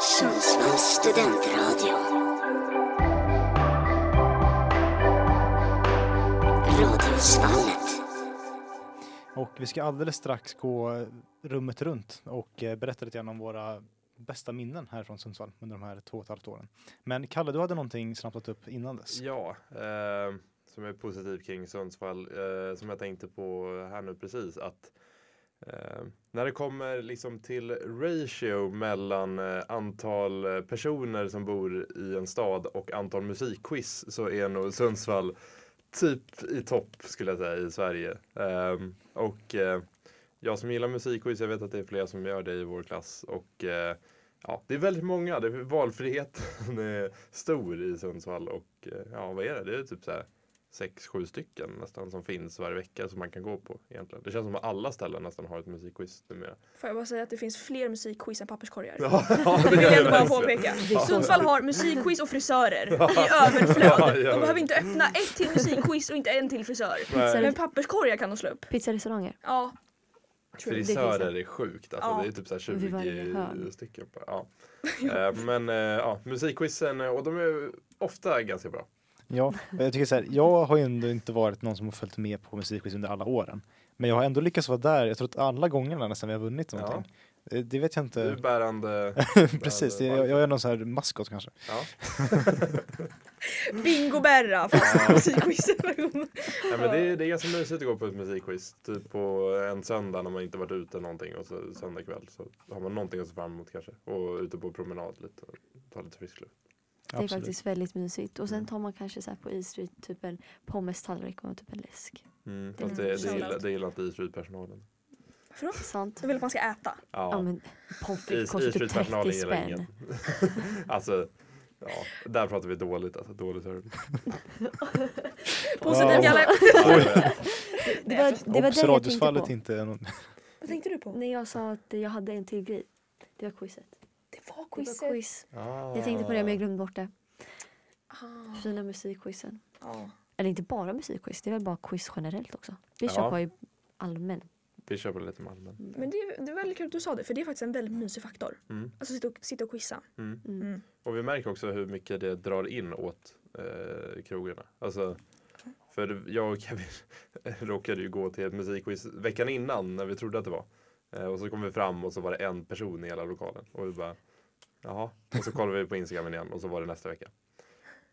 Sundsvalls studentradio. Radiosvallet. Och vi ska alldeles strax gå rummet runt och eh, berätta lite grann om våra bästa minnen här från Sundsvall under de här två och ett halvt åren. Men Kalle, du hade någonting snabbt upp innan dess. Ja, eh, som är positivt kring Sundsvall, eh, som jag tänkte på här nu precis att eh, när det kommer liksom till ratio mellan eh, antal eh, personer som bor i en stad och antal musikquiz så är nog Sundsvall typ i topp skulle jag säga i Sverige. Eh, och eh, jag som gillar musikquiz, jag vet att det är flera som gör det i vår klass och eh, ja, det är väldigt många. Det är, valfriheten är stor i Sundsvall och eh, ja, vad är det? Det är typ så här sex, sju stycken nästan som finns varje vecka som man kan gå på egentligen. Det känns som att alla ställen nästan har ett musikquiz numera. Får jag bara säga att det finns fler musikquiz än papperskorgar? Ja, ja, Det vill jag ändå bara påpeka. Sundsvall har musikquiz och frisörer i överflöd. Ja, ja. De behöver inte öppna ett till musikquiz och inte en till frisör. Nej. Men papperskorgar kan de slå upp. Pizzarestauranger. Ja. Frisörer är sjukt. Alltså, Ja. Det är typ så här Vid varje 20 hörn. stycken. på- Ja. Eh, Men eh, ja, musikquizen eh, och de är ofta ganska bra. Ja, jag tycker så här, jag har ju ändå inte varit någon som har följt med på musikquiz under alla åren. Men jag har ändå lyckats vara där, jag tror att alla gångerna nästan vi har vunnit Ja. någonting. Eh, Det vet jag Du är inte. bärande. Precis, bärande jag, jag är någon sån här maskot kanske. Ja. Bingo-Berra fast men det, är, det är ganska mysigt att gå på ett musikquiz. Typ på en söndag när man inte varit ute någonting och så söndag kväll så har man någonting att se fram emot kanske. Och ute på promenad lite och ta lite frisk luft. Det är Absolut. faktiskt väldigt mysigt. Och sen Mm. tar man kanske så här på E Street typ en pommestallrik och typ en läsk. Mm, fast det, det, gillar, det gillar inte E-Street-personalen. Förlåt? Sant? Jag vill att man ska äta. Ja, Ja, men pommes E- frites kostar typ 30 E-Street-personalen gillar spänn. ingen. alltså, ja, där pratar vi dåligt alltså. Dålig service. Positiv vet. Det var, det var det jag tänkte på. inte är någon... Vad tänkte du på? När jag sa att jag hade en till grej. Det var quizet. Var Det var quizet. quiz. Ah. Jag tänkte på det men jag glömde bort det. Ah, Fina musikquizen. ja. Eller inte bara musikquiz, det är väl bara quiz generellt också. Vi Ja. kör på i allmän. Vi köper lite Malmen. Men det, är- det är väldigt kul att du sa det för det är faktiskt en väldigt mysig faktor. Mm. Alltså sitta och, sitta och quizza. Mm. Mm. Mm. Och vi märker också hur mycket det drar in åt eh, krogarna. Alltså, för jag och Kevin råkade ju gå till ett musikquiz veckan innan när vi trodde att det var. Eh, och så kom vi fram och så var det en person i hela lokalen. Och vi bara, jaha. Och så kollade vi på Instagram igen och så var det nästa vecka.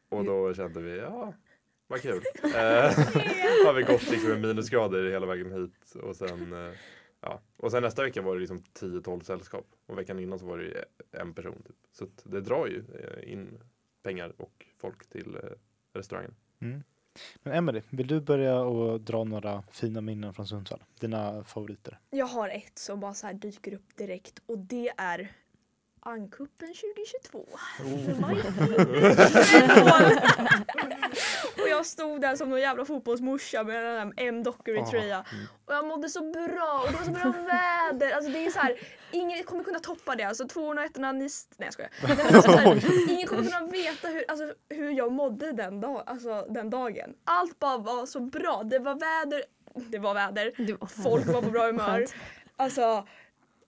Och då kände vi, ja, vad kul. Eh, har vi gått liksom med minusgrader hela vägen hit. Och sen, eh, ja. och sen nästa vecka var det liksom 10-12 sällskap. Och veckan innan så var det en person. Typ. Så det drar ju eh, in pengar och folk till eh, restaurangen. Mm. Men Emelie, vill du börja och dra några fina minnen från Sundsvall? Dina favoriter? Jag har ett som bara så här dyker upp direkt och det är Ankuppen 2022. och jag stod där som någon jävla fotbollsmorsa med den där M-Dockery-tröja. Och jag mådde så bra och det var så bra väder. Alltså det är så här, ingen kommer kunna toppa det. Alltså 201 ni... Nej jag skojar. Här, ingen kommer kunna veta hur, alltså, hur jag mådde den, dag, alltså, den dagen. Allt bara var så bra. Det var väder, det var väder. Folk var på bra humör. Alltså,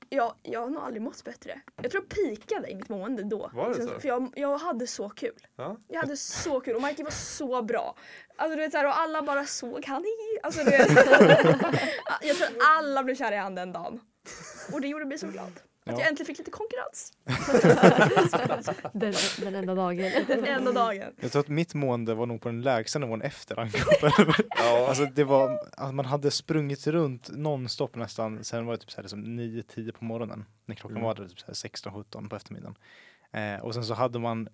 jag, jag har nog aldrig mått bättre. Jag tror jag pikade i mitt mående då. Var det Liksom, så? För jag, jag hade så kul. Ja. Jag hade så kul och Mikey var så bra. Alltså du vet såhär, och alla bara såg han i. Alltså du vet. jag tror alla blev kära i han den dagen. Och det gjorde mig så glad. Att Ja. jag äntligen fick lite konkurrens. Den, den enda dagen. Den enda dagen. Jag tror att mitt mående var nog på den lägsta nivån efter ankuppen. Ja. alltså det var, alltså man hade sprungit runt nonstop nästan, sen var det typ så här liksom 9-10 på morgonen. När klockan Mm. var det typ så här 16-17 på eftermiddagen. Eh, och sen så hade man,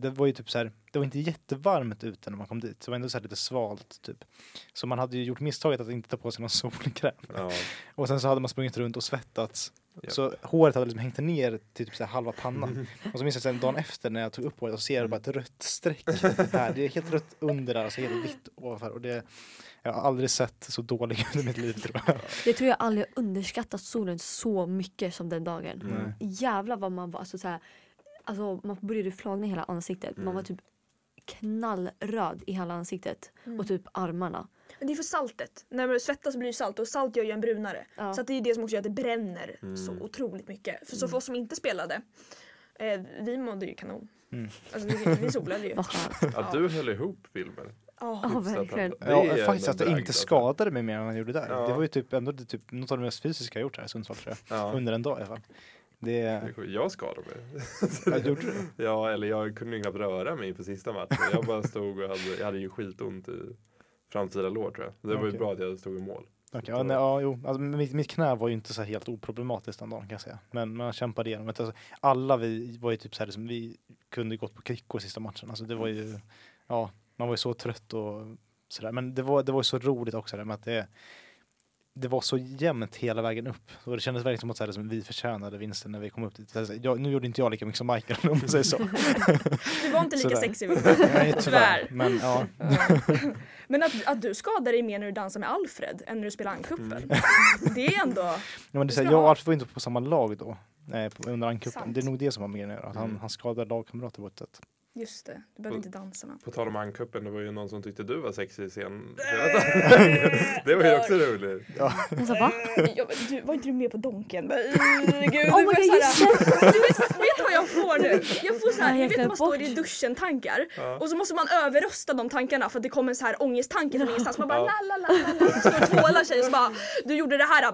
det var, ju typ så här, det var inte jättevarmt ute när man kom dit. Så det var ändå så här lite svalt typ. Så man hade ju gjort misstaget att inte ta på sig någon solkräm. Ja. Och sen så hade man sprungit runt och svettats. Japp. Så håret hade liksom hängt ner till typ så här halva pannan. Och så minns jag sen dagen efter när jag tog upp håret och ser bara ett rött streck här. Det är helt rött under där och så helt vitt ovanför. Och det, jag har aldrig sett så dålig ut i mitt liv tror jag. Jag tror jag aldrig underskattat solen så mycket som den dagen. Mm. Jävlar vad man var, alltså, så här, alltså man började flagna i hela ansiktet. Man Mm. var typ knallröd i hela ansiktet Mm. och typ armarna. Men det är för saltet. När man svettas blir det salt och salt gör ju en brunare. Ja. Så att det är det som också gör att det bränner Mm. så otroligt mycket. För så för oss som inte spelade Eh, vi mådde ju kanon. Mm. Alltså, vi, vi solade ju. Att du höll ihop. Ja. Ja, Hyfsat verkligen. Ja, faktiskt att det bragd, inte skadade mig mer än jag gjorde där. Ja. Det var ju typ ändå det typ något av det mest fysiska jag gjort här i Sundsvall tror jag. Ja. Under en dag i alla fall. Det. Jag skadade mig. ja, gjorde du? Ja, eller jag kunde knappt röra mig inför sista matchen. Jag bara stod och hade, jag hade ju skitont i framsida lår tror jag. Det var ju Okej. bra att jag stod i mål. Okej, ja, nej, ja, jo. Alltså, mitt, mitt knä var ju inte så helt oproblematiskt den dagen kan jag säga. Men man kämpade igenom. Alltså, alla vi var ju typ så här, liksom, vi kunde gått på kryckor sista matchen. Alltså, det var ju, ja, man var ju så trött och sådär. Men det var, det var ju så roligt också det med att det, det var så jämnt hela vägen upp. Och det kändes verkligen som att så här, liksom, vi förtjänade vinsten när vi kom upp dit. Alltså, jag, nu gjorde inte jag lika mycket som Michael om man säger så. Du var inte lika sexig. Nej, Tyvärr. Men ja, Men att, att du skadar dig mer när du dansar med Alfred än när du spelar Ankuppen. Mm. Det är ändå... Ja, men det är så här, jag och. Alfred var inte på samma lag då. Eh, under ankuppen. Det är nog det som var med att han, Mm. han skadade lagkamrater på ett sätt. Just det, du behöver inte dansa med. På tal om Ankuppen, det var ju någon som tyckte du var sexig i scen. det var ju också roligt. Alltså va? Jag, du, var inte du med på Donken? Men, Gud, Oh my god, såhär- just det! du vet, vet du vad jag får nu? Jag får såhär, Jag vet när man står i bort. duschen tankar Ja. och så måste man överrösta de tankarna för att det kommer en så här ångesttanke från ingenstans. Man bara Ja. la la la la la. Står och tvålar sig och så bara du gjorde det här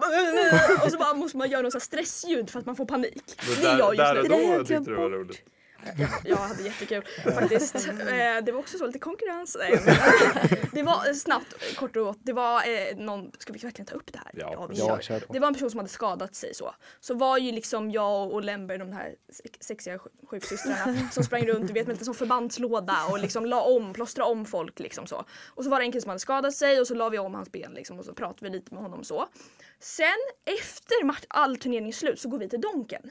och så bara måste man göra så här stressljud för att man får panik. Men Det är jag där, just där nu. och Det har då jag tyckte du var bort. Jag hade jättekul faktiskt. Eh, Det var också så lite konkurrens. Det var eh, snabbt, kort och gott. Det var eh, någon, ska vi verkligen ta upp det här? Ja, vi Ja, kör. Det var en person som hade skadat sig så. Så var ju liksom jag och Lemberg de här sex- sexiga sj- sjuksystrarna som sprang runt, du vet med lite som förbandslåda och liksom la om, plåstra om folk liksom så. Och så var det en kille som hade skadat sig och så la vi om hans ben liksom och så pratade vi lite med honom så. Sen efter match, all turnering är slut så går vi till Donken.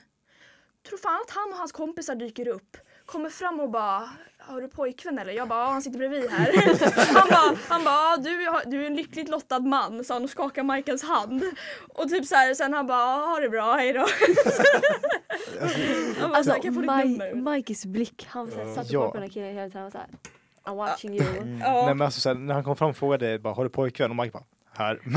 Tror fan att han och hans kompisar dyker upp, kommer fram och bara har du pojkvän eller? Jag bara, ja han sitter bredvid här. Han bara, han bara du, du är en lyckligt lottad man, sa han och skakade Michaels hand. Och typ så här, sen han bara, ha det bra, hejdå. Han bara, Alltså så här, kan jag få ditt nummer? Mike, Mikes blick, han så här, satt Ja. bakom den här killen hela tiden och så här, I'm watching you. Ja. Nej, men alltså, så här, när han kom fram och frågade bara, har du påjkvän? Och Mike bara, här.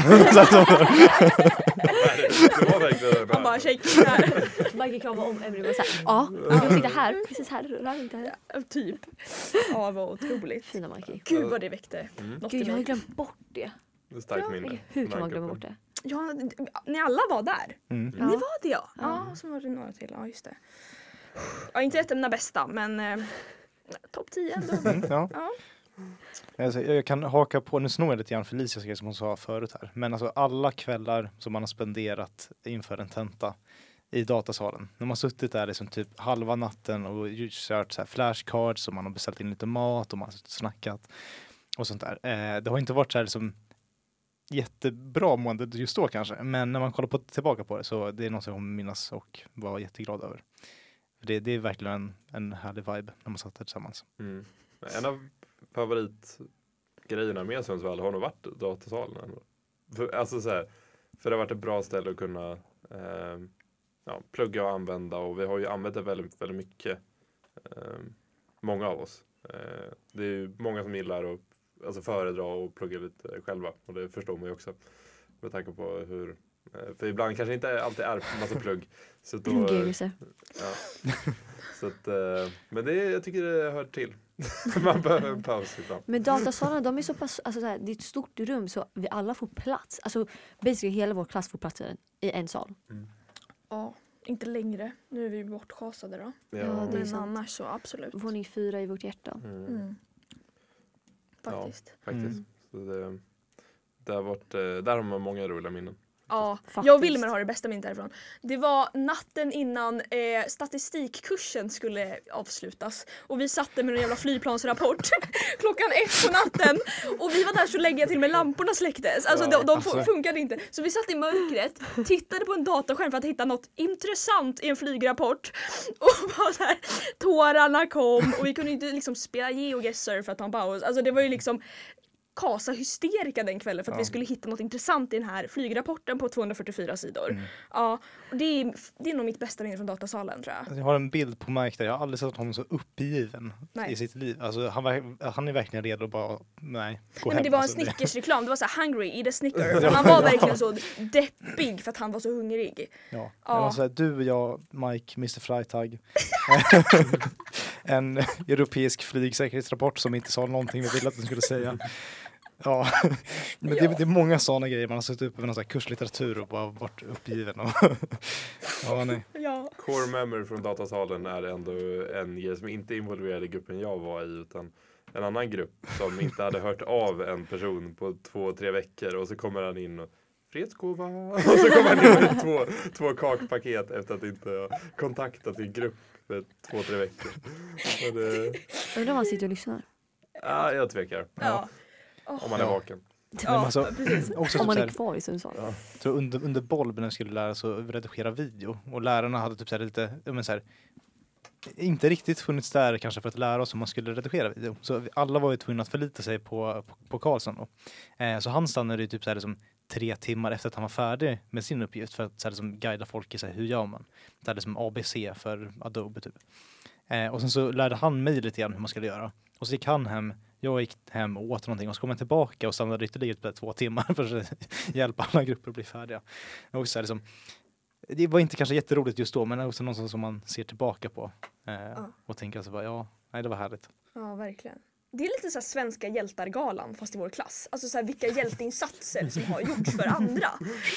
Han bara, shake här. Mike kramade om Emily och såhär, ja, du sitter här, precis här, rör inte här. typ. Ja, var otroligt. Fina Mikey. Gud vad det väckte Mm. Gud jag har glömt bort det. Det är starkt minne. Hur kan man glömma bort det? Ja, ni alla var där. mm. Ni var det ja. Ja, så var det några till. Ja, just det. Ja, inte ett av mina bästa, men eh, topp 10 ändå. Mm, ja. Mm. Alltså, jag kan haka på, nu snor jag lite grann Felicias grej som hon sa förut här. Men alltså alla kvällar som man har spenderat inför en tenta i datasalen. När man suttit där liksom typ halva natten och kört så här flashcards och man har beställt in lite mat och man har snackat och sånt där. Eh, det har inte varit så här liksom jättebra mående just då kanske. Men när man kollar på, tillbaka på det så det är något jag kommer minnas och vara jätteglad över. Det, det är verkligen en, en härlig vibe när man satt där tillsammans. Mm. En av favoritgrejerna med Sundsvall har nog varit datasalen. För, alltså så här, för det har varit ett bra ställe att kunna eh, ja, plugga och använda och vi har ju använt det väldigt, väldigt mycket. Eh, många av oss. Eh, det är ju många som gillar att alltså föredra och plugga lite själva och det förstår man ju också. Med tanke på hur eh, för ibland kanske inte alltid är massa plugg. Så då. Ja. Så att, eh, men det, jag tycker det hör till. Man behöver en paus ibland. Men datasalarna de är så pass, alltså så här, det är ett stort rum så vi alla får plats. Alltså basically hela vår klass får plats i en, i en sal. ja, inte längre. Nu är vi bortschasade då. Ja, det är Men sant. annars så absolut. Våning fyra i vårt hjärta. Mm, Mm. Faktiskt. faktiskt. Mm. Så det, det har varit, eh, där har man många roliga minnen. Ja, Faktiskt. jag och Wilmer har det bästa minnet härifrån. Det var natten innan eh, statistikkursen skulle avslutas och vi satte med en jävla flygplansrapport klockan ett på natten och vi var där så länge till med lamporna släcktes. Alltså Ja, de, de alltså. funkade inte. Så vi satt i mörkret, tittade på en dataskärm för att hitta något intressant i en flygrapport och bara så här, tårarna kom och vi kunde inte liksom spela GeoGuessr för att ta en paus. Alltså det var ju liksom Kasa-hysterika den kvällen för att Ja. vi skulle hitta något intressant i den här flygrapporten på 244 sidor. Mm. Ja, och det är, det är nog mitt bästa minne från datasalen tror jag. Alltså, Jag har en bild på Mike där, jag har aldrig sett honom så uppgiven Nej. i sitt liv. Alltså, han, var, han är verkligen redo att bara, nej, gå Nej, hem. men det var en alltså, Snickers-reklam, det var så här hungry, eat a Snicker. Han var verkligen så deppig för att han var så hungrig. Ja. Ja. här, du, jag, Mike, Mr Freitag. en europeisk flygsäkerhetsrapport som inte sa någonting vi ville att den skulle säga. Ja, men det, det är många sådana grejer. Man har suttit uppe med någon sån här kurslitteratur och bara varit uppgiven. Och ja, nej. Ja. Core memory från datasalen är ändå en grej som inte involverade gruppen jag var i utan en annan grupp som inte hade hört av en person på två, tre veckor och så kommer han in och Fredsgåva! Och så kommer han in med två, två kakpaket efter att inte ha kontaktat sin grupp för två, tre veckor. Undrar om han sitter och lyssnar. ja, jag tvekar. Ja. Om man är Ja. vaken. Men Ja, alltså, precis. också Om typ man så är här, kvar i Sundsvall. Ja. så under, under Bolb när vi skulle lära oss att redigera video och lärarna hade typ så här lite, ja, men så här, inte riktigt funnits där kanske för att lära oss hur man skulle redigera video. Så vi- alla var ju tvungna att förlita sig på, på, på Karlsson då. Eh, så han stannade ju typ så här liksom tre timmar efter att han var färdig med sin uppgift för att så här liksom guida folk i så här, hur gör man? Så här liksom ABC för Adobe typ. Eh, och sen så lärde han mig lite grann hur man skulle göra. Och så gick han hem, jag gick hem och åt någonting och så kom jag tillbaka och stannade ytterligare två timmar för att hjälpa alla grupper att bli färdiga. Och så här liksom, det var inte kanske jätteroligt just då men också något som man ser tillbaka på. Eh, Och tänker alltså bara, ja, nej det var härligt. Ja, verkligen. Det är lite så svenska hjältar-galan fast i vår klass. Alltså så här, vilka hjälteinsatser som har gjorts för andra.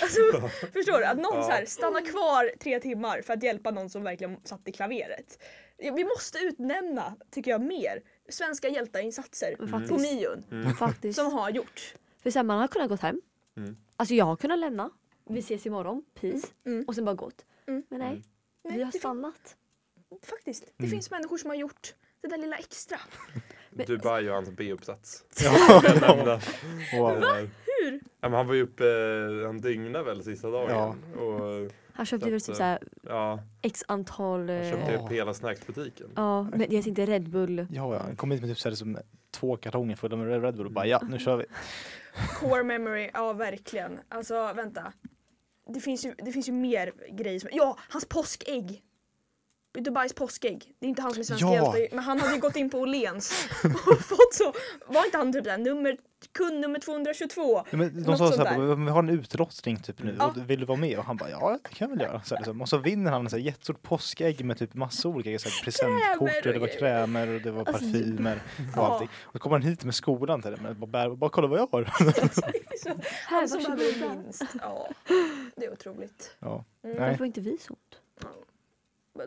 Alltså, förstår du? Att någon så här stannar kvar tre timmar för att hjälpa någon som verkligen satt i klaveret. Ja, Vi måste utnämna, tycker jag, mer svenska hjältarinsatser på Faktiskt. Mion Faktiskt. som har gjort. För sen man har kunnat gått hem. Mm. Alltså jag har kunnat lämna. Vi ses imorgon, peace. Mm. Och sen bara gått. Mm. Men nej, Mm. vi har stannat. faktiskt. Det Mm. finns människor som har gjort det där lilla extra. Men- Dubai och hans B-uppsats. Ja. Wow. Eh, Hur? Ja, men han var ju uppe, han dygnade väl sista dagen. Och, Han köpte väl typ Så- såhär ja, x antal... han eh, köpte Ja. upp hela snacksbutiken. Ja, men jag tänkte Red Bull. Ja, ja. Jag kom hit med typ så här, liksom, två kartonger fulla med Red Bull och bara ja, nu kör vi. Core memory, ja verkligen. Alltså vänta. Det finns ju, det finns ju mer grejer som, ja hans påskägg! Dubais påskägg. Det är inte han som är svensk Ja. hjälte men han hade ju gått in på Åhléns och fått så, var inte han typ där, nummer, kund nummer 222? Ja, Men de sa så här, vi har en utlottning typ nu, Ja. och vill du vara med? Och han bara, ja det kan jag väl göra. Så här, liksom. Och så vinner han här, jättestort påskägg med typ massa olika så här, presentkort Krämer och det var krämer och det var Alltså, parfymer och Ja. allting. Och så kommer han hit med skolan till det, men bara, bara kolla vad jag har. Här, Han som behöver minst. Ja, det är otroligt. Ja. Mm. Nej. Varför får inte vi sånt?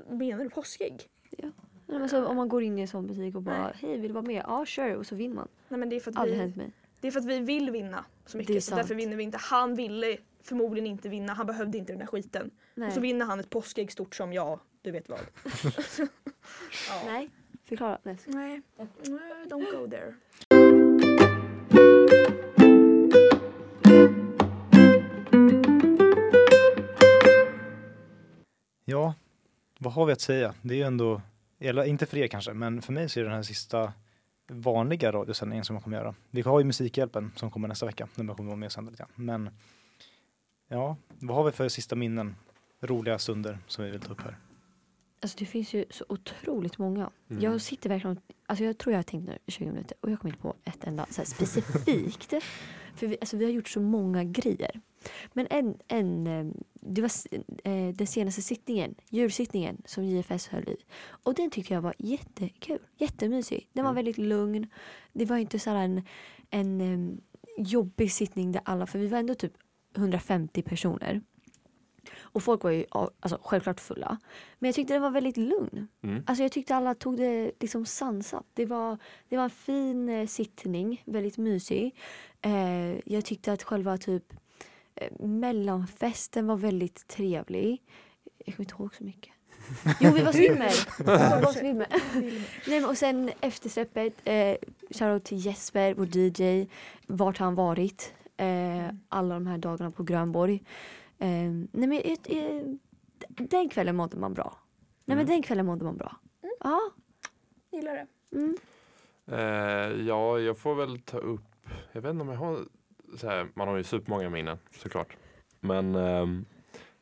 Menar du påskägg? Nej, men så, om man går in i en sån butik och bara hej vill du vara med? Ja sure och så vinner man. Nej men det är för att Aldrig vi, hänt mig. Det är för att vi vill vinna så Det är mycket så därför vinner vi inte. Han ville förmodligen inte vinna, han behövde inte den där skiten. Nej. Och så vinner han ett påskägg stort som jag, du vet vad. ja. Nej. Förklara. Nej. Nej. Nej, don't go there. ja, vad har vi att säga? Det är ju ändå, eller inte för er kanske, men för mig så är det den här sista vanliga radiosändningen som jag kommer göra. Vi har ju Musikhjälpen som kommer nästa vecka, när man kommer vara med och sända lite grann. Men ja, vad har vi för sista minnen, roliga stunder som vi vill ta upp här? Alltså det finns ju så otroligt många. Mm. Jag sitter verkligen, alltså jag tror jag har tänkt nu i 20 minuter och jag kommer inte på ett enda så här specifikt. För vi, alltså vi har gjort så många grejer. Men en, en eh, det var eh, den senaste sittningen, julsittningen som JFS höll i. Och den tycker jag var jättekul, jättemysig. Den var Mm. väldigt lugn. Det var inte så en, en eh, jobbig sittning där alla, för vi var ändå typ 150 personer. Och folk var ju alltså, självklart fulla. Men jag tyckte det var väldigt lugn. Mm. Alltså jag tyckte alla tog det liksom sansat. Det var, det var en fin eh, sittning, väldigt mysig. Eh, jag tyckte att själva typ mellanfesten var väldigt trevlig. Jag kommer inte ihåg så mycket. Jo, vi var swimmer. Vi var swimmer. Nej, men och sen eftersläppet, eh, shoutout till Jesper, vår DJ, vart han varit eh, alla de här dagarna på Grönborg. Eh, nej men eh, eh, den kvällen mådde man bra. Nej men den kvällen mådde man bra. Ja. Gillar det. Mm. Eh, ja, jag får väl ta upp jag vet inte om jag har här, man har ju supermånga minnen såklart. Men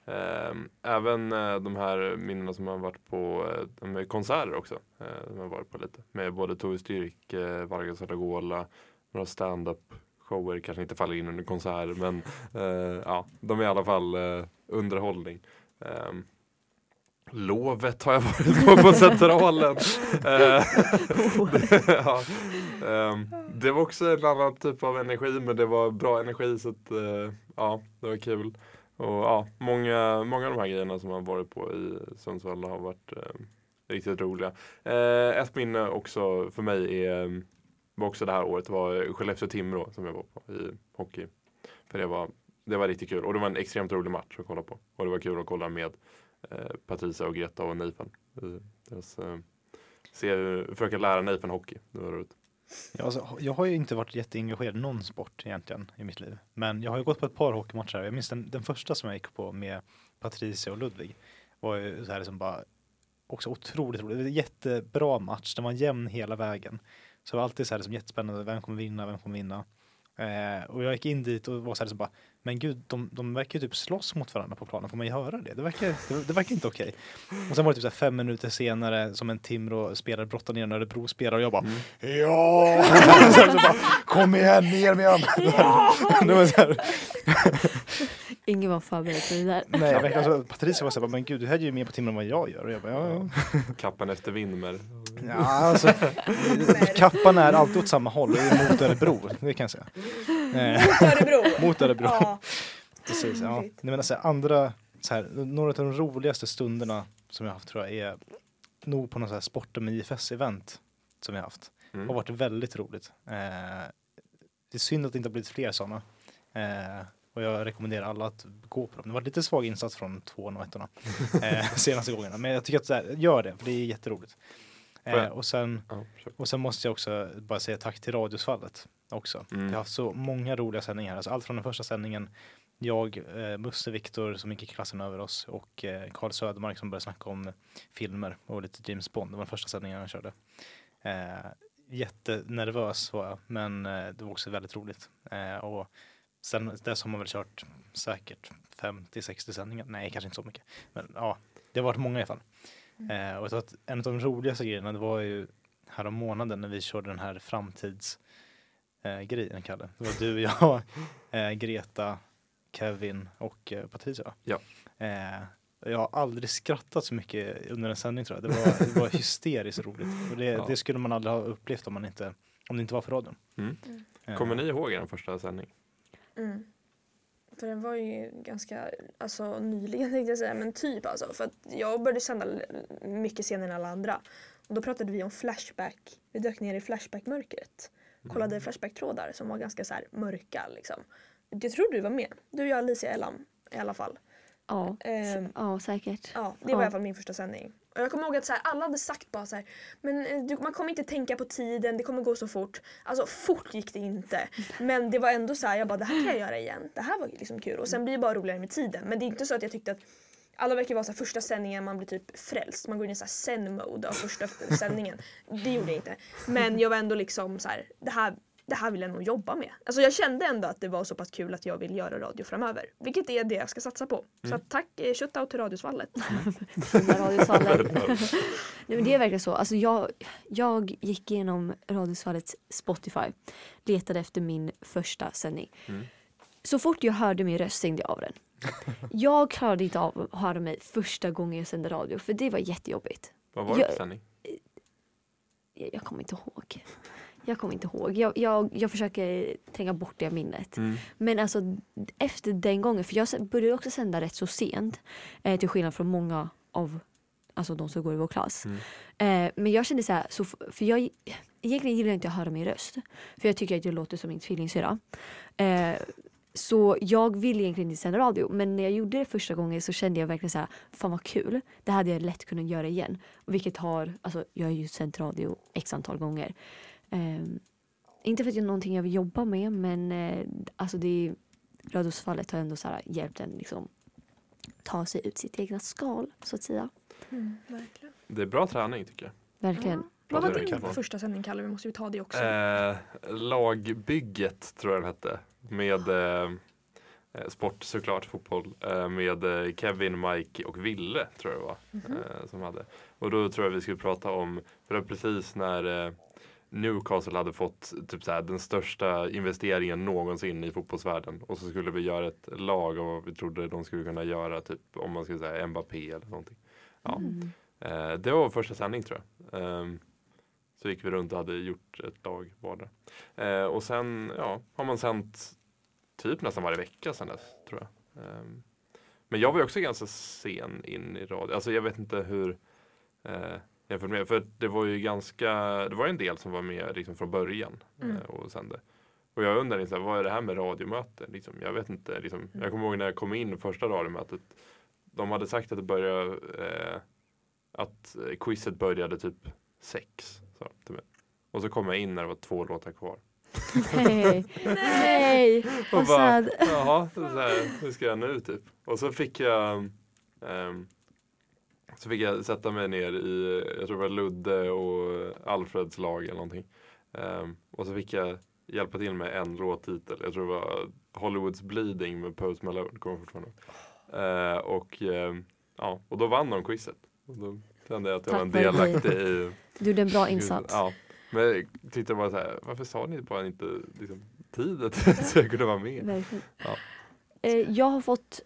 Eh, även eh, de här minnena som har varit på eh, med konserter också. Eh, som jag har varit på lite. Med både Tove Styrk, eh, Vargas Aragola, några stand-up shower kanske inte faller in under konserter men eh, ja, de är i alla fall eh, underhållning. Ehm, Lovet har jag varit på på Centralen. Eh, ja, ehm, det var också en annan typ av energi men det var bra energi så att, eh, ja, det var kul. Och ja, många, många av de här grejerna som man varit på i Sundsvall har varit eh, riktigt roliga. Eh, ett minne också för mig är, var också det här året var Skellefteå-Timrå som jag var på i hockey. För det var, det var riktigt kul och det var en extremt rolig match att kolla på. Och det var kul att kolla med eh, Patricia och Greta och Nathan. Eh, deras, eh, se, försöka lära Nathan hockey. Det var roligt. Ja, alltså, jag har ju inte varit jätteengagerad i någon sport egentligen i mitt liv. Men jag har ju gått på ett par hockeymatcher. Jag minns den, den första som jag gick på med Patricia och Ludvig. Var ju så här liksom bara också otroligt roligt. Det var en jättebra match. Den var jämn hela vägen. Så det var alltid så här liksom jättespännande. Vem kommer vinna? Vem kommer vinna? Eh, och jag gick in dit och var så här liksom bara, men gud, de, de verkar ju typ slåss mot varandra på planen. Får man göra det? Det verkar, det, det verkar inte okej. Och sen var det typ så här fem minuter senare som en Timrå-spelare brottade ner en Örebro-spelare och jag bara, ja! så här, så bara, Kom igen, ner med honom! det var så här, Ingen var förberedd på det där. nej, verkligen, alltså, Patricia var så här, men gud, du här är ju mer på Timrå än vad jag gör. Och jag bara, ja, ja. Kappan efter Winmer. ja alltså, kappan är alltid åt samma håll, mot Örebro, det kan jag säga. Eh, Örebro. mot Örebro. Ja. Precis, ja. Nej, men alltså, andra, så här, några av de roligaste stunderna som jag haft tror jag är nog på någon så här sporten med IFS-event som jag haft. Mm. har varit väldigt roligt. Eh, det är synd att det inte har blivit fler sådana. Eh, och jag rekommenderar alla att gå på dem. Det var lite svag insats från två och ettorna eh, senaste gångerna. Men jag tycker att så här, gör det, för det är jätteroligt. Eh, och, sen, och sen måste jag också bara säga tack till Radiosvallet också. Mm. Jag har haft så många roliga sändningar. Alltså allt från den första sändningen jag, eh, Musse Viktor som gick i klassen över oss och eh, Carl Södermark som började snacka om filmer och lite James Bond. Det var den första sändningen jag körde. Eh, jättenervös var jag, men eh, det var också väldigt roligt. Eh, och sen dess har man väl kört säkert 50-60 sändningar. Nej, kanske inte så mycket. Men ja, det har varit många i alla fall. Eh, och jag tror att en av de roligaste grejerna det var ju härom månaden när vi körde den här framtids eh, grejen Kalle. Det var du, jag, eh, Greta, Kevin och eh, Patricia. Ja. Eh, jag har aldrig skrattat så mycket under en sändning tror jag. Det var, det var hysteriskt roligt. Och det, Ja. det skulle man aldrig ha upplevt om, man inte, om det inte var för radion. Mm. Eh, Kommer ni ihåg er första sändning? Mm. För den var ju ganska alltså, nyligen tänkte jag säga, men typ alltså. För att jag började sända mycket senare än alla andra. Och då pratade vi om Flashback. Vi dök ner i Flashback-mörkret. Kollade Flashback-trådar som var ganska så mörka liksom. Jag tror du var med. Du, jag, Alicia, Ellam i alla fall. Ja, Ehm, ja säkert. Ja, det var Ja. i alla fall min första sändning. Och jag kommer ihåg att så här, alla hade sagt bara så här, men eh, du, man kommer inte tänka på tiden, det kommer gå så fort. Alltså fort gick det inte. Men det var ändå så här, jag bara det här kan jag göra igen. Det här var liksom kul. Och sen blir det bara roligare med tiden. Men det är inte så att jag tyckte att alla verkar vara så här, första sändningen man blir typ frälst. Man går in i så zen-mode av första sändningen. Det gjorde jag inte. Men jag var ändå liksom så här, det här, det här vill jag nog jobba med. Alltså jag kände ändå att det var så pass kul att jag vill göra radio framöver. Vilket är det jag ska satsa på. Så att tack, eh, shoutout till Radiosvallet. Radiosvallet. Nej, men det är verkligen så. Alltså jag, jag gick igenom radiosvallets Spotify. Letade efter min första sändning. Mm. Så fort jag hörde min röst stängde jag av den. Jag klarade inte av att höra mig första gången jag sände radio. För det var jättejobbigt. Vad var det för sändning? Jag, jag kommer inte ihåg. Jag kommer inte ihåg. Jag, jag, jag försöker tränga bort det minnet. Mm. Men alltså efter den gången, för jag började också sända rätt så sent. Eh, till skillnad från många av alltså, de som går i vår klass. Mm. Eh, men jag kände så här, så, för jag egentligen gillar jag inte att höra min röst. För jag tycker att jag låter som min tvillingsyrra. Eh, så jag vill egentligen inte sända radio. Men när jag gjorde det första gången så kände jag verkligen så här, fan vad kul. Det hade jag lätt kunnat göra igen. Vilket har, alltså jag har ju sänt radio x antal gånger. Eh, inte för att det är någonting jag vill jobba med men eh, alltså det är, radiosfallet har ändå så här hjälpt en liksom ta sig ut sitt egna skal så att säga. verkligen. Det är bra träning tycker jag. Verkligen. Vad var din första sändning Kalle? Vi måste ju ta det också. Eh, lagbygget tror jag den hette. Med eh, eh, sport såklart, fotboll. Eh, med eh, Kevin, Mike och Ville tror jag det var. Mhm. Eh, som hade. Och då tror jag vi skulle prata om, för det var precis när Newcastle hade fått typ såhär, den största investeringen någonsin i fotbollsvärlden. Och så skulle vi göra ett lag av vad vi trodde de skulle kunna göra. Typ om man skulle säga Mbappé eller någonting. Ja. Mm. Det var vår första sändning tror jag. Så gick vi runt och hade gjort ett lag vardera. Eh, och sen ja, har man sänt typ nästan varje vecka sedan dess tror jag. Ehm, men jag var ju också ganska sen in i radio. Alltså jag vet inte hur eh, jämfört med. För det var ju ganska, det var ju en del som var med liksom från början Mm. eh, och sände. Och jag undrar liksom, vad är det här med radiomöte? Liksom, jag vet inte. Liksom, jag kommer ihåg när jag kom in första radiomötet. De hade sagt att det började eh, att eh, quizet började typ sex. Så, till mig. och så kom jag in när det var två låtar kvar. Nej, nej, Och bara, jaha, så här, hur ska jag nu typ? Och så fick jag ehm, så fick jag sätta mig ner i, jag tror det var Ludde och Alfreds lag eller någonting. Ehm, och så fick jag hjälpa till med en låttitel. Jag tror det var Hollywoods Bleeding med Post Malone. Kommer fortfarande. Eh, och, ehm, ja, och då vann de quizet. Och då kände jag att jag var en Tack vare dig. delaktig i Du gjorde en bra insats. Ja, men jag tyckte bara så här, varför sa ni bara inte liksom, tiden så jag kunde vara med? Verkligen. Ja. Eh, Jag har fått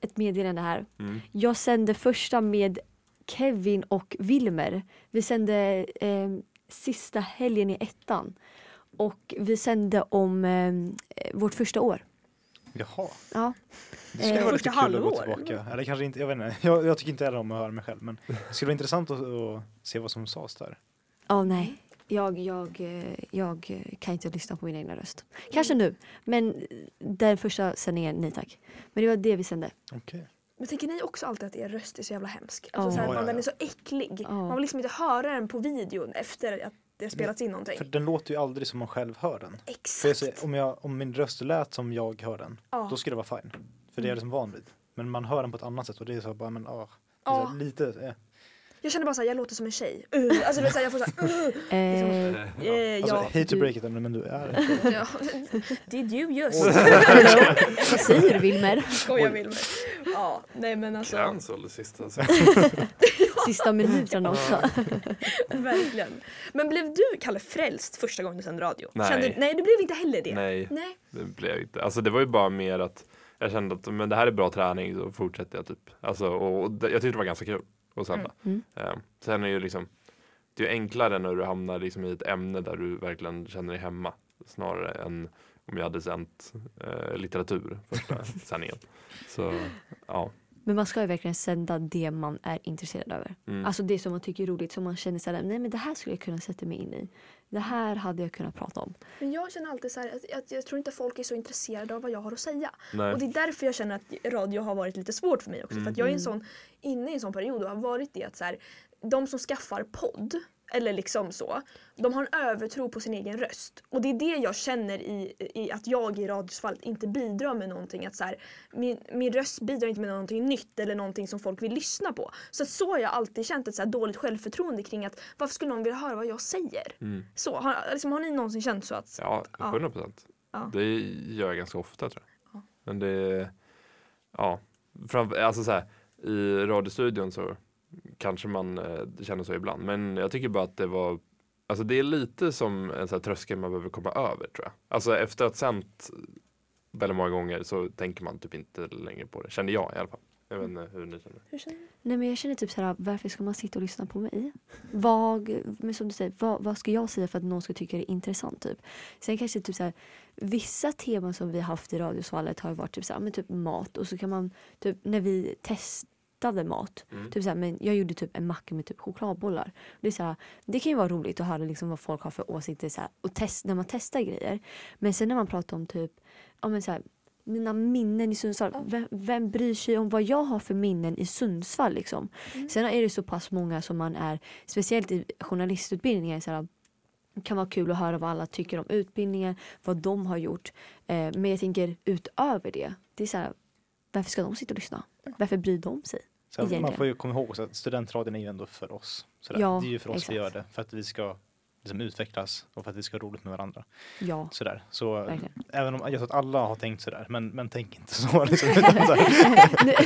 ett meddelande här. Mm. Jag sände första med Kevin och Wilmer. Vi sände eh, sista helgen i ettan. Och vi sände om eh, vårt första år. Jaha. Ja. Det skulle Eh, vara lite kul att gå tillbaka. Eller kanske inte, jag vet inte. Jag, jag tycker inte heller om att höra mig själv. Men det skulle vara intressant att, att se vad som sades där. Ja, nej. Jag, jag, jag kan inte lyssna på min egna röst. Kanske nu, men den första sändningen, nej tack. Men det var det vi sände. Okej. Men tänker ni också alltid att er röst är så jävla hemsk? Ja. Alltså så här, Ja, ja, man, den ja. är så äcklig. Ja. Man vill liksom inte höra den på videon efter att det har spelats in någonting. För den låter ju aldrig som man själv hör den. För jag Exakt. säger, om, jag, om min röst lät som jag hör den, Ja. då skulle det vara fine. För det är jag liksom van vid. Men man hör den på ett annat sätt och det är så bara, men ah. Ja. lite, eh. Jag känner bara såhär, jag låter som en tjej. Uh, alltså du vet, så här, jag får såhär, uh, Eh, eh, Alltså, ja. hate to break it, men du är en ja. Did you just? vad säger du Wilmer? Skojar Wilmer. Ja, nej men alltså. Cancel det sista. Sista minuten också. Verkligen. Men blev du, Kalle, frälst första gången du sände radio? Nej. Kände, nej, du blev inte heller det. Nej, Nej. det blev inte. Alltså det var ju bara mer att jag kände att men det här är bra träning så fortsätter jag typ. Alltså, och, och det, jag tyckte det var ganska kul att sända. Mm. Eh, sen är ju liksom det är ju enklare när du hamnar liksom i ett ämne där du verkligen känner dig hemma. Snarare än om jag hade sänt eh, litteratur första sändningen. Så ja. Men man ska ju verkligen sända det man är intresserad över. Mm. Alltså det som man tycker är roligt, som man känner såhär, nej men det här skulle jag kunna sätta mig in i. Det här hade jag kunnat prata om. Men jag känner alltid så här att, att jag tror inte folk är så intresserade av vad jag har att säga. Nej. Och det är därför jag känner att radio har varit lite svårt för mig också. För att jag är en sån, inne i en sån period och har varit det att så här, de som skaffar podd eller liksom så. De har en övertro på sin egen röst. Och det är det jag känner i, i att jag i radiosfallet inte bidrar med någonting. Att så här, min, min röst bidrar inte med någonting nytt eller någonting som folk vill lyssna på. Så att så har jag alltid känt ett så här dåligt självförtroende kring att varför skulle någon vilja höra vad jag säger? Mm. Så, har, liksom, har ni någonsin känt så att Ja, Ja. 100 procent. Ja. Det gör jag ganska ofta tror jag. Ja. Men det, ja, fram, alltså så här, i radiostudion så kanske man eh, känner så ibland. Men jag tycker bara att det var, alltså det är lite som en så här tröskel man behöver komma över tror jag. Alltså efter att sänt väldigt många gånger så tänker man typ inte längre på det. Kände jag i alla fall. Jag vet inte hur ni känner. hur känner? Nej men jag känner typ såhär, varför ska man sitta och lyssna på mig? Vad, men som du säger, vad, vad ska jag säga för att någon ska tycka det är intressant typ? Sen kanske typ såhär, vissa teman som vi har haft i radiosvalet har ju varit typ såhär, men typ mat och så kan man typ när vi testade mat, Mm. typ såhär, men jag gjorde typ en macka med typ chokladbollar. Det, är såhär, det kan ju vara roligt att höra liksom vad folk har för åsikter såhär, och test, när man testar grejer. Men sen när man pratar om typ, ja men såhär, mina minnen i Sundsvall. Vem, vem bryr sig om vad jag har för minnen i Sundsvall liksom? Sen är det så pass många som man är, speciellt i journalistutbildningen, så här, kan vara kul att höra vad alla tycker om utbildningen, vad de har gjort. Eh, men jag tänker utöver det, det är så här, varför ska de sitta och lyssna? Varför bryr de sig? Så man får ju komma ihåg att studentradion är ju ändå för oss. Sådär. Ja, det är ju för oss exakt. vi gör det, för att vi ska liksom utvecklas och för att vi ska ha roligt med varandra. Ja, Sådär. Så verkligen. även om jag tror att alla har tänkt sådär, men, men tänk inte så. Liksom, utan så här, Det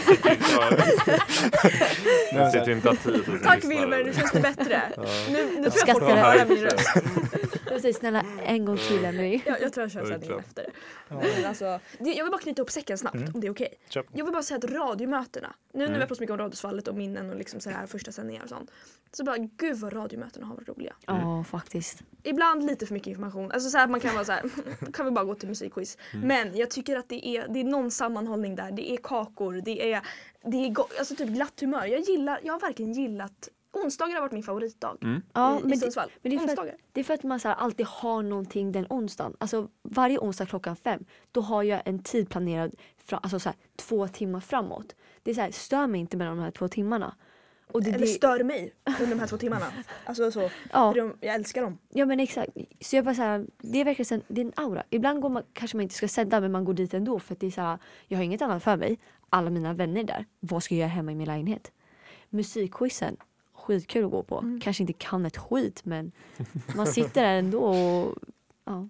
men så sitter här, inte att 10 000 Tack. Wilmer, nu känns det bättre. Ja. Nu, nu tror jag folk vill höra min röst. Precis, snälla en gång till Emelie. Jag, jag tror jag kör sändningen efter. ja, Men alltså, det, jag vill bara knyta ihop säcken snabbt Mm. om det är okej. kör på. Jag vill bara säga att radiomötena, nu när Mm. vi har pratat så mycket om radiosvallet och minnen och liksom så här första sändningar och sånt. Så bara gud vad radiomötena har varit roliga. Ja, faktiskt. Ibland lite för mycket information. Alltså så här, man kan vara så här, kan vi bara gå till musikquiz. Mm. Men jag tycker att det är, det är någon sammanhållning där. Det är kakor, det är, det är go- alltså typ glatt humör. Jag, gillar, jag har verkligen gillat Onsdagar har varit min favoritdag Ja, i, i men det, Sundsvall. men det är för att- Onsdagar. det är för att man så här, alltid har någonting den onsdagen. Alltså varje onsdag klockan fem, då har jag en tid planerad fra, alltså, så här, två timmar framåt. Det är så här, stör mig inte mellan de här två timmarna. Och det, Eller det, stör mig under de här två timmarna. Alltså så, ja, de, jag älskar dem. ja men exakt. Så jag bara så här, det är verkligen så här, det är en aura. Ibland går man, kanske man inte ska sända men man går dit ändå för att det är så här, jag har inget annat för mig. Alla mina vänner är där. Vad ska jag göra hemma i min lägenhet? Musikquizen, skitkul att gå på. Mm. Kanske inte kan ett skit men man sitter där ändå och ja,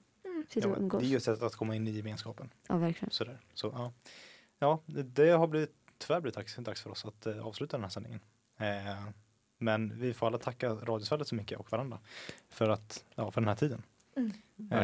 sitter Ja, och umgås. det är ju ett sätt att komma in i gemenskapen. Ja, verkligen. Sådär. Så, ja. ja, det- det har blivit, tyvärr blivit dags, dags för oss att eh, avsluta den här sändningen. Eh, men vi får alla tacka Radiosvallet så mycket och varandra för, att, ja, för den här tiden. Mm. Eh,